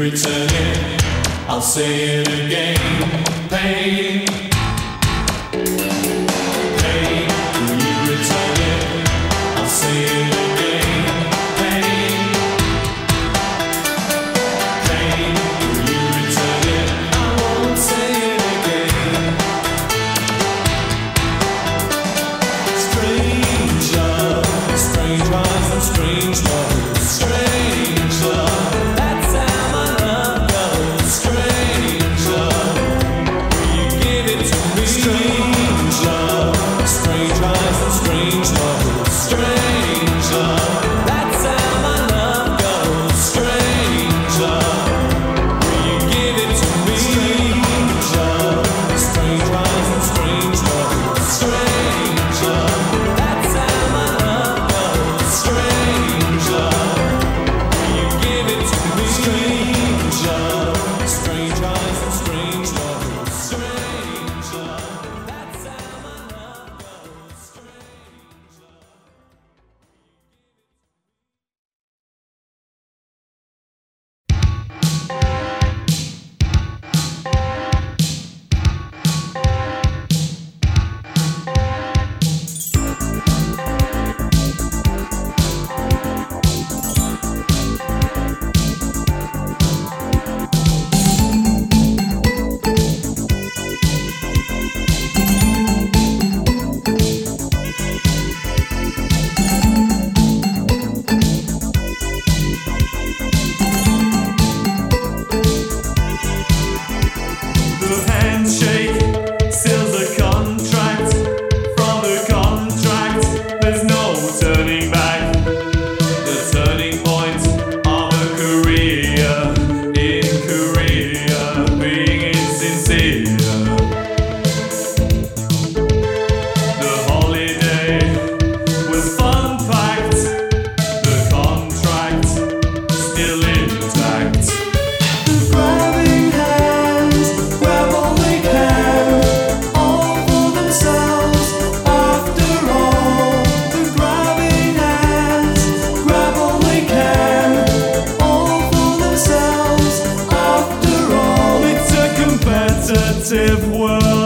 returning, I'll say it again. Pain. expensive world.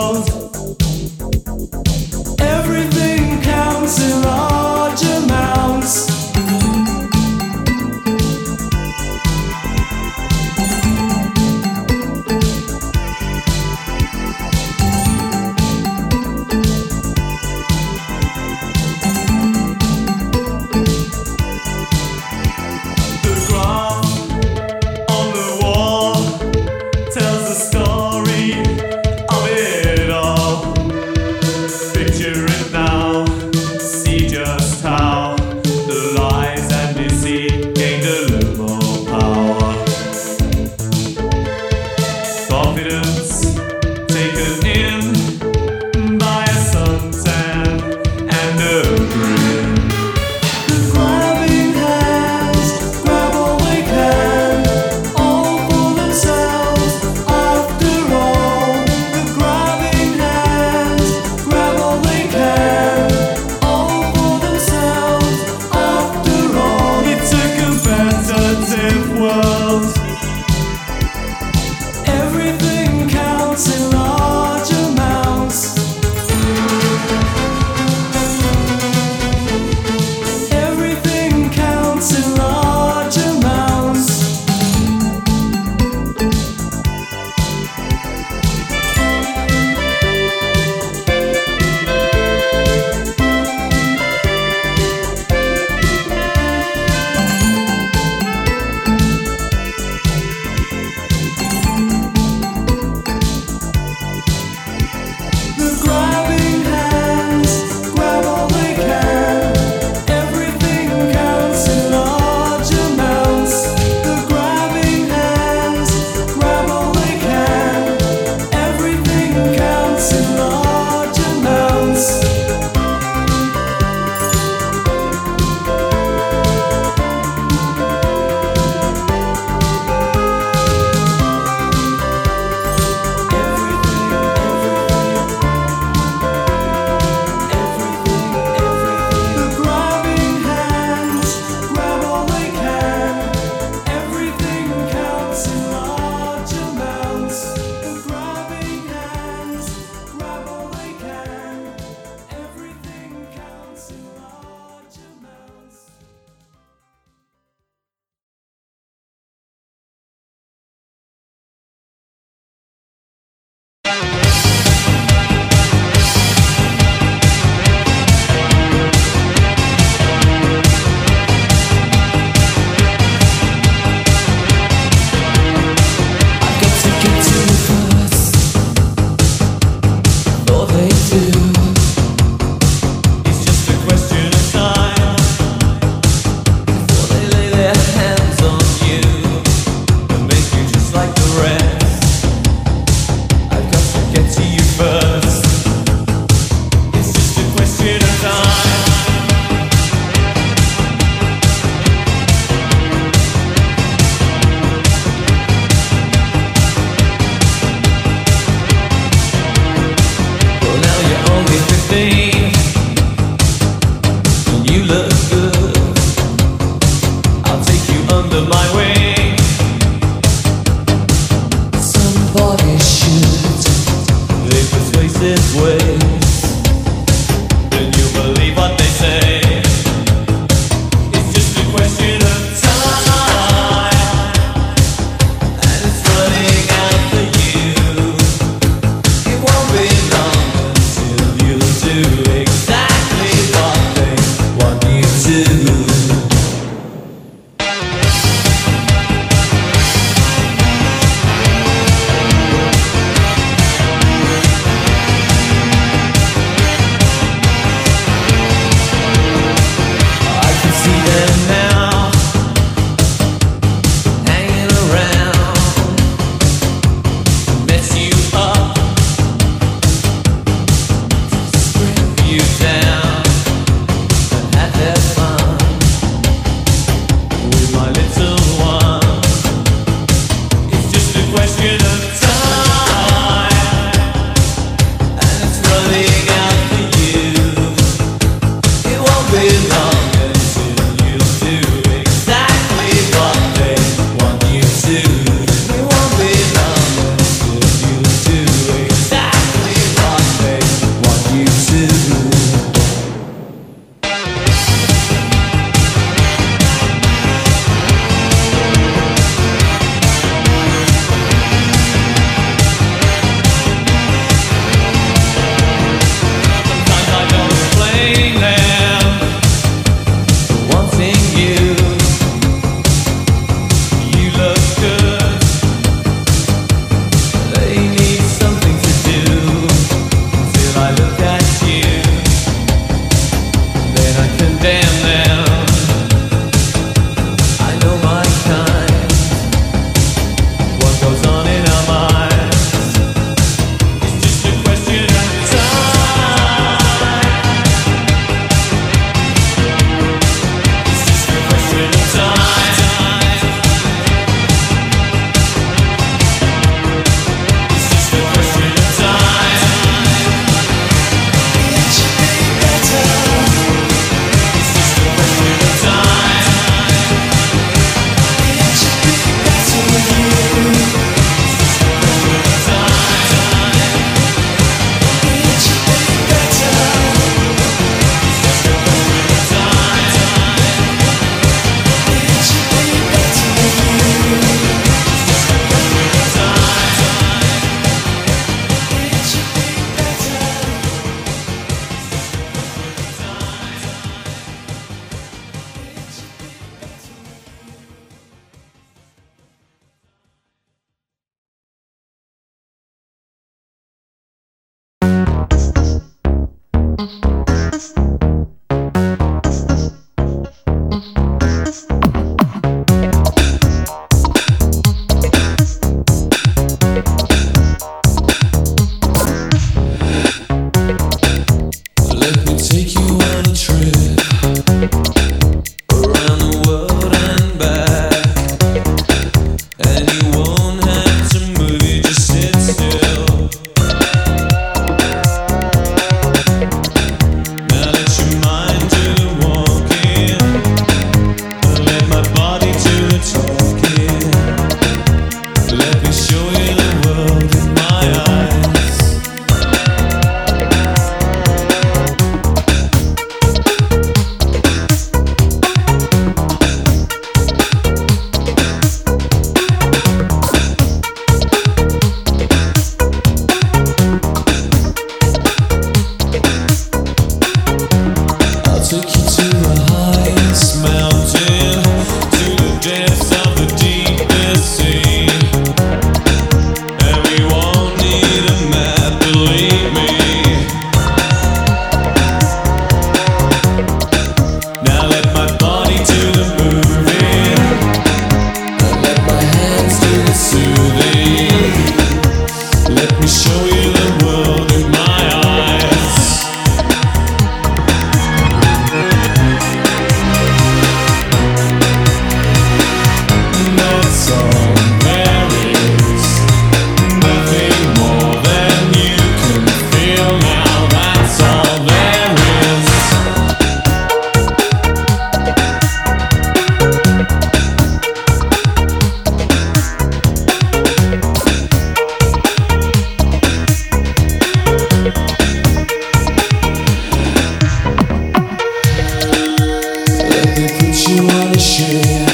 wishing.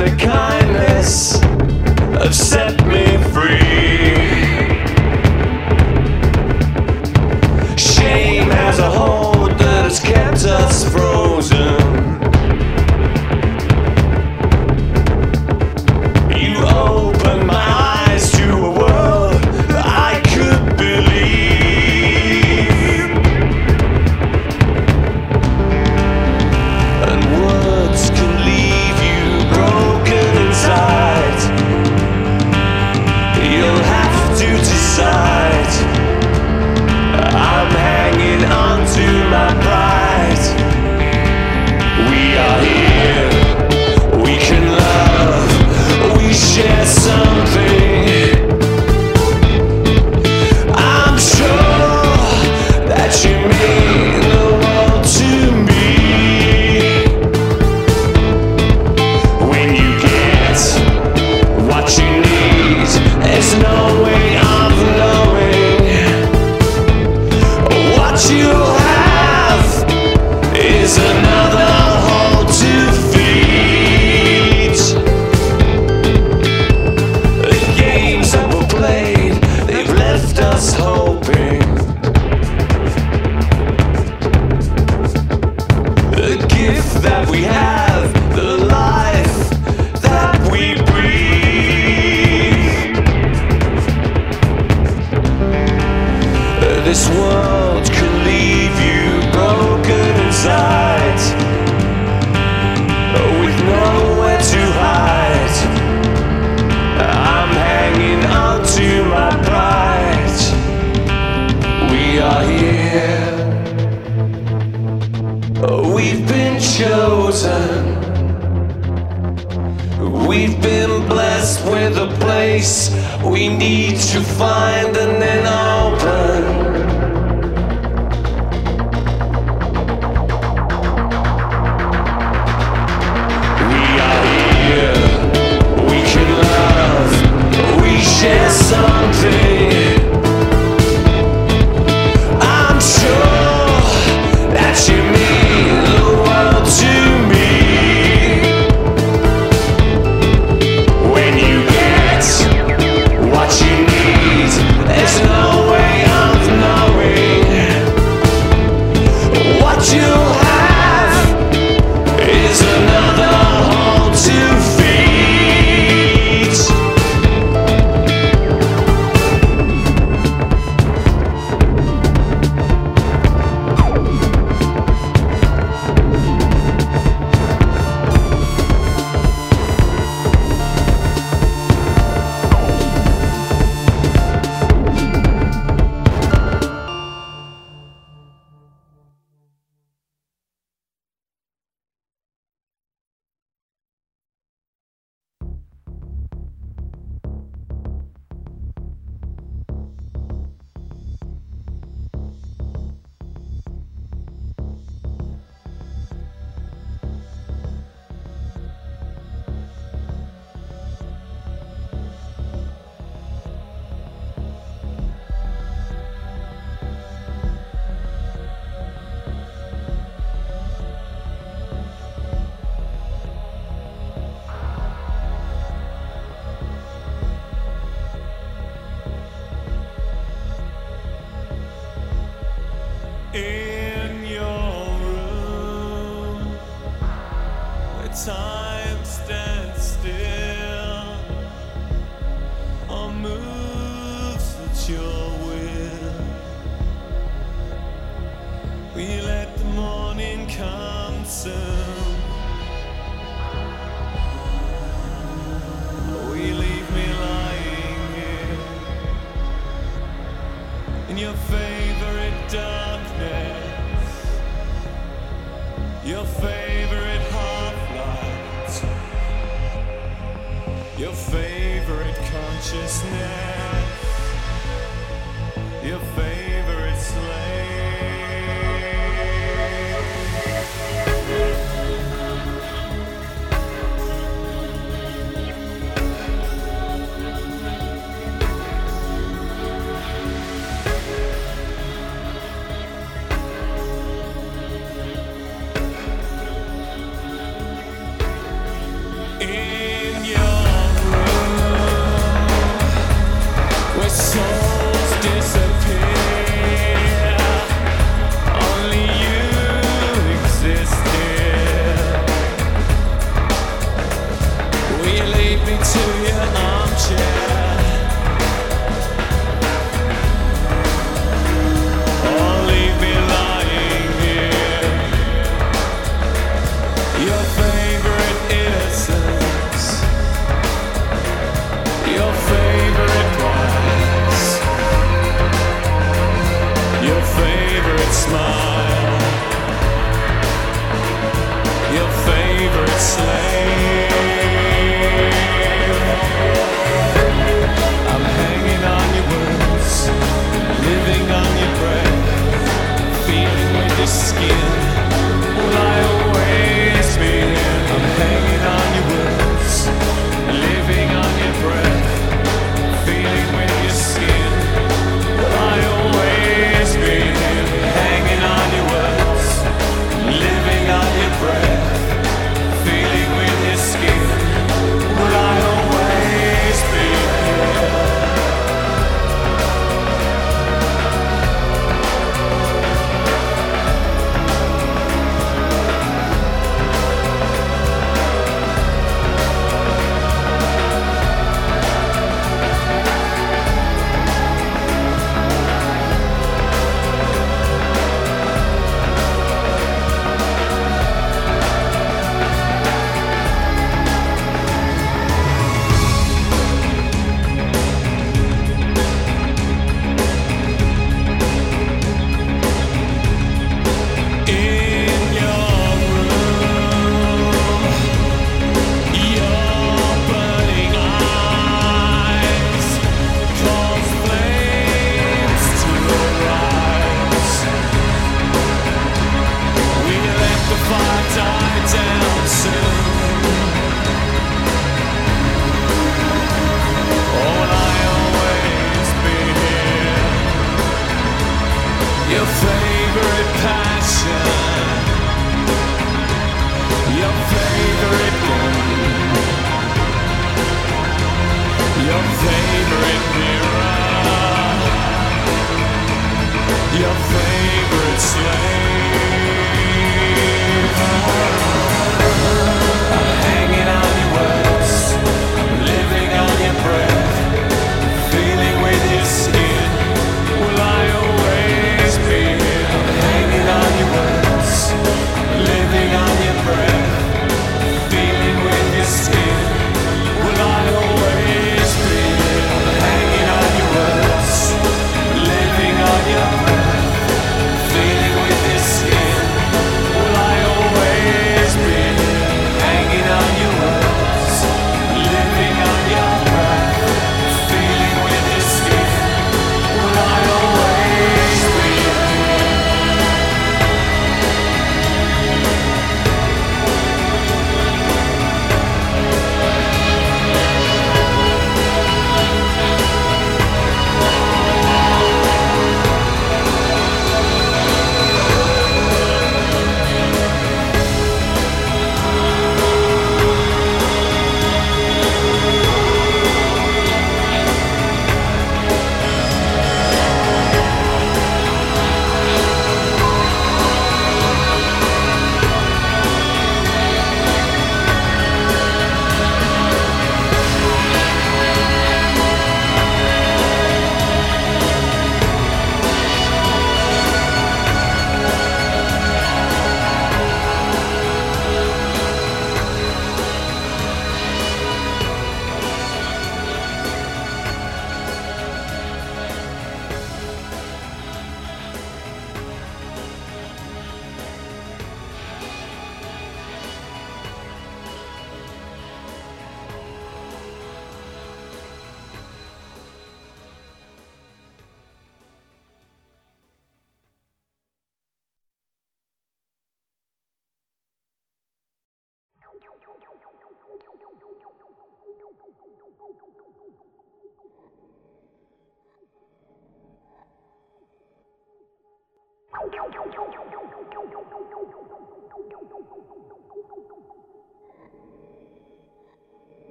The kindness of set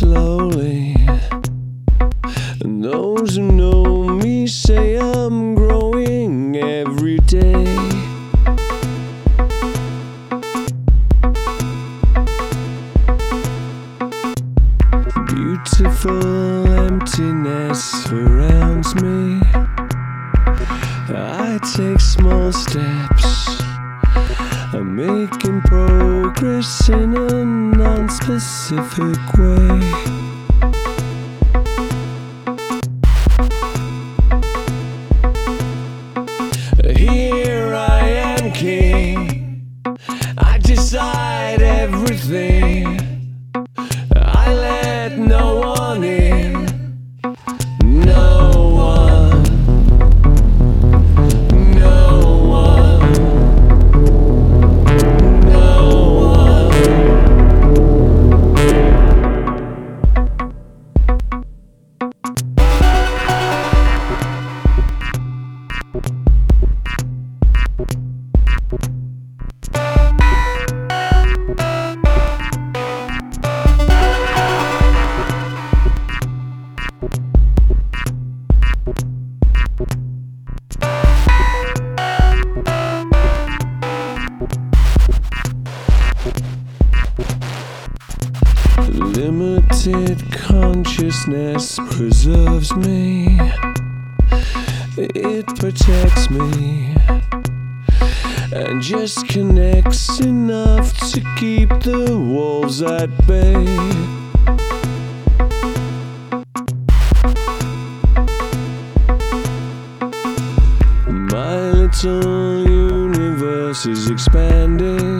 slow. preserves me, it protects me, and just connects enough to keep the wolves at bay. My little universe is expanding.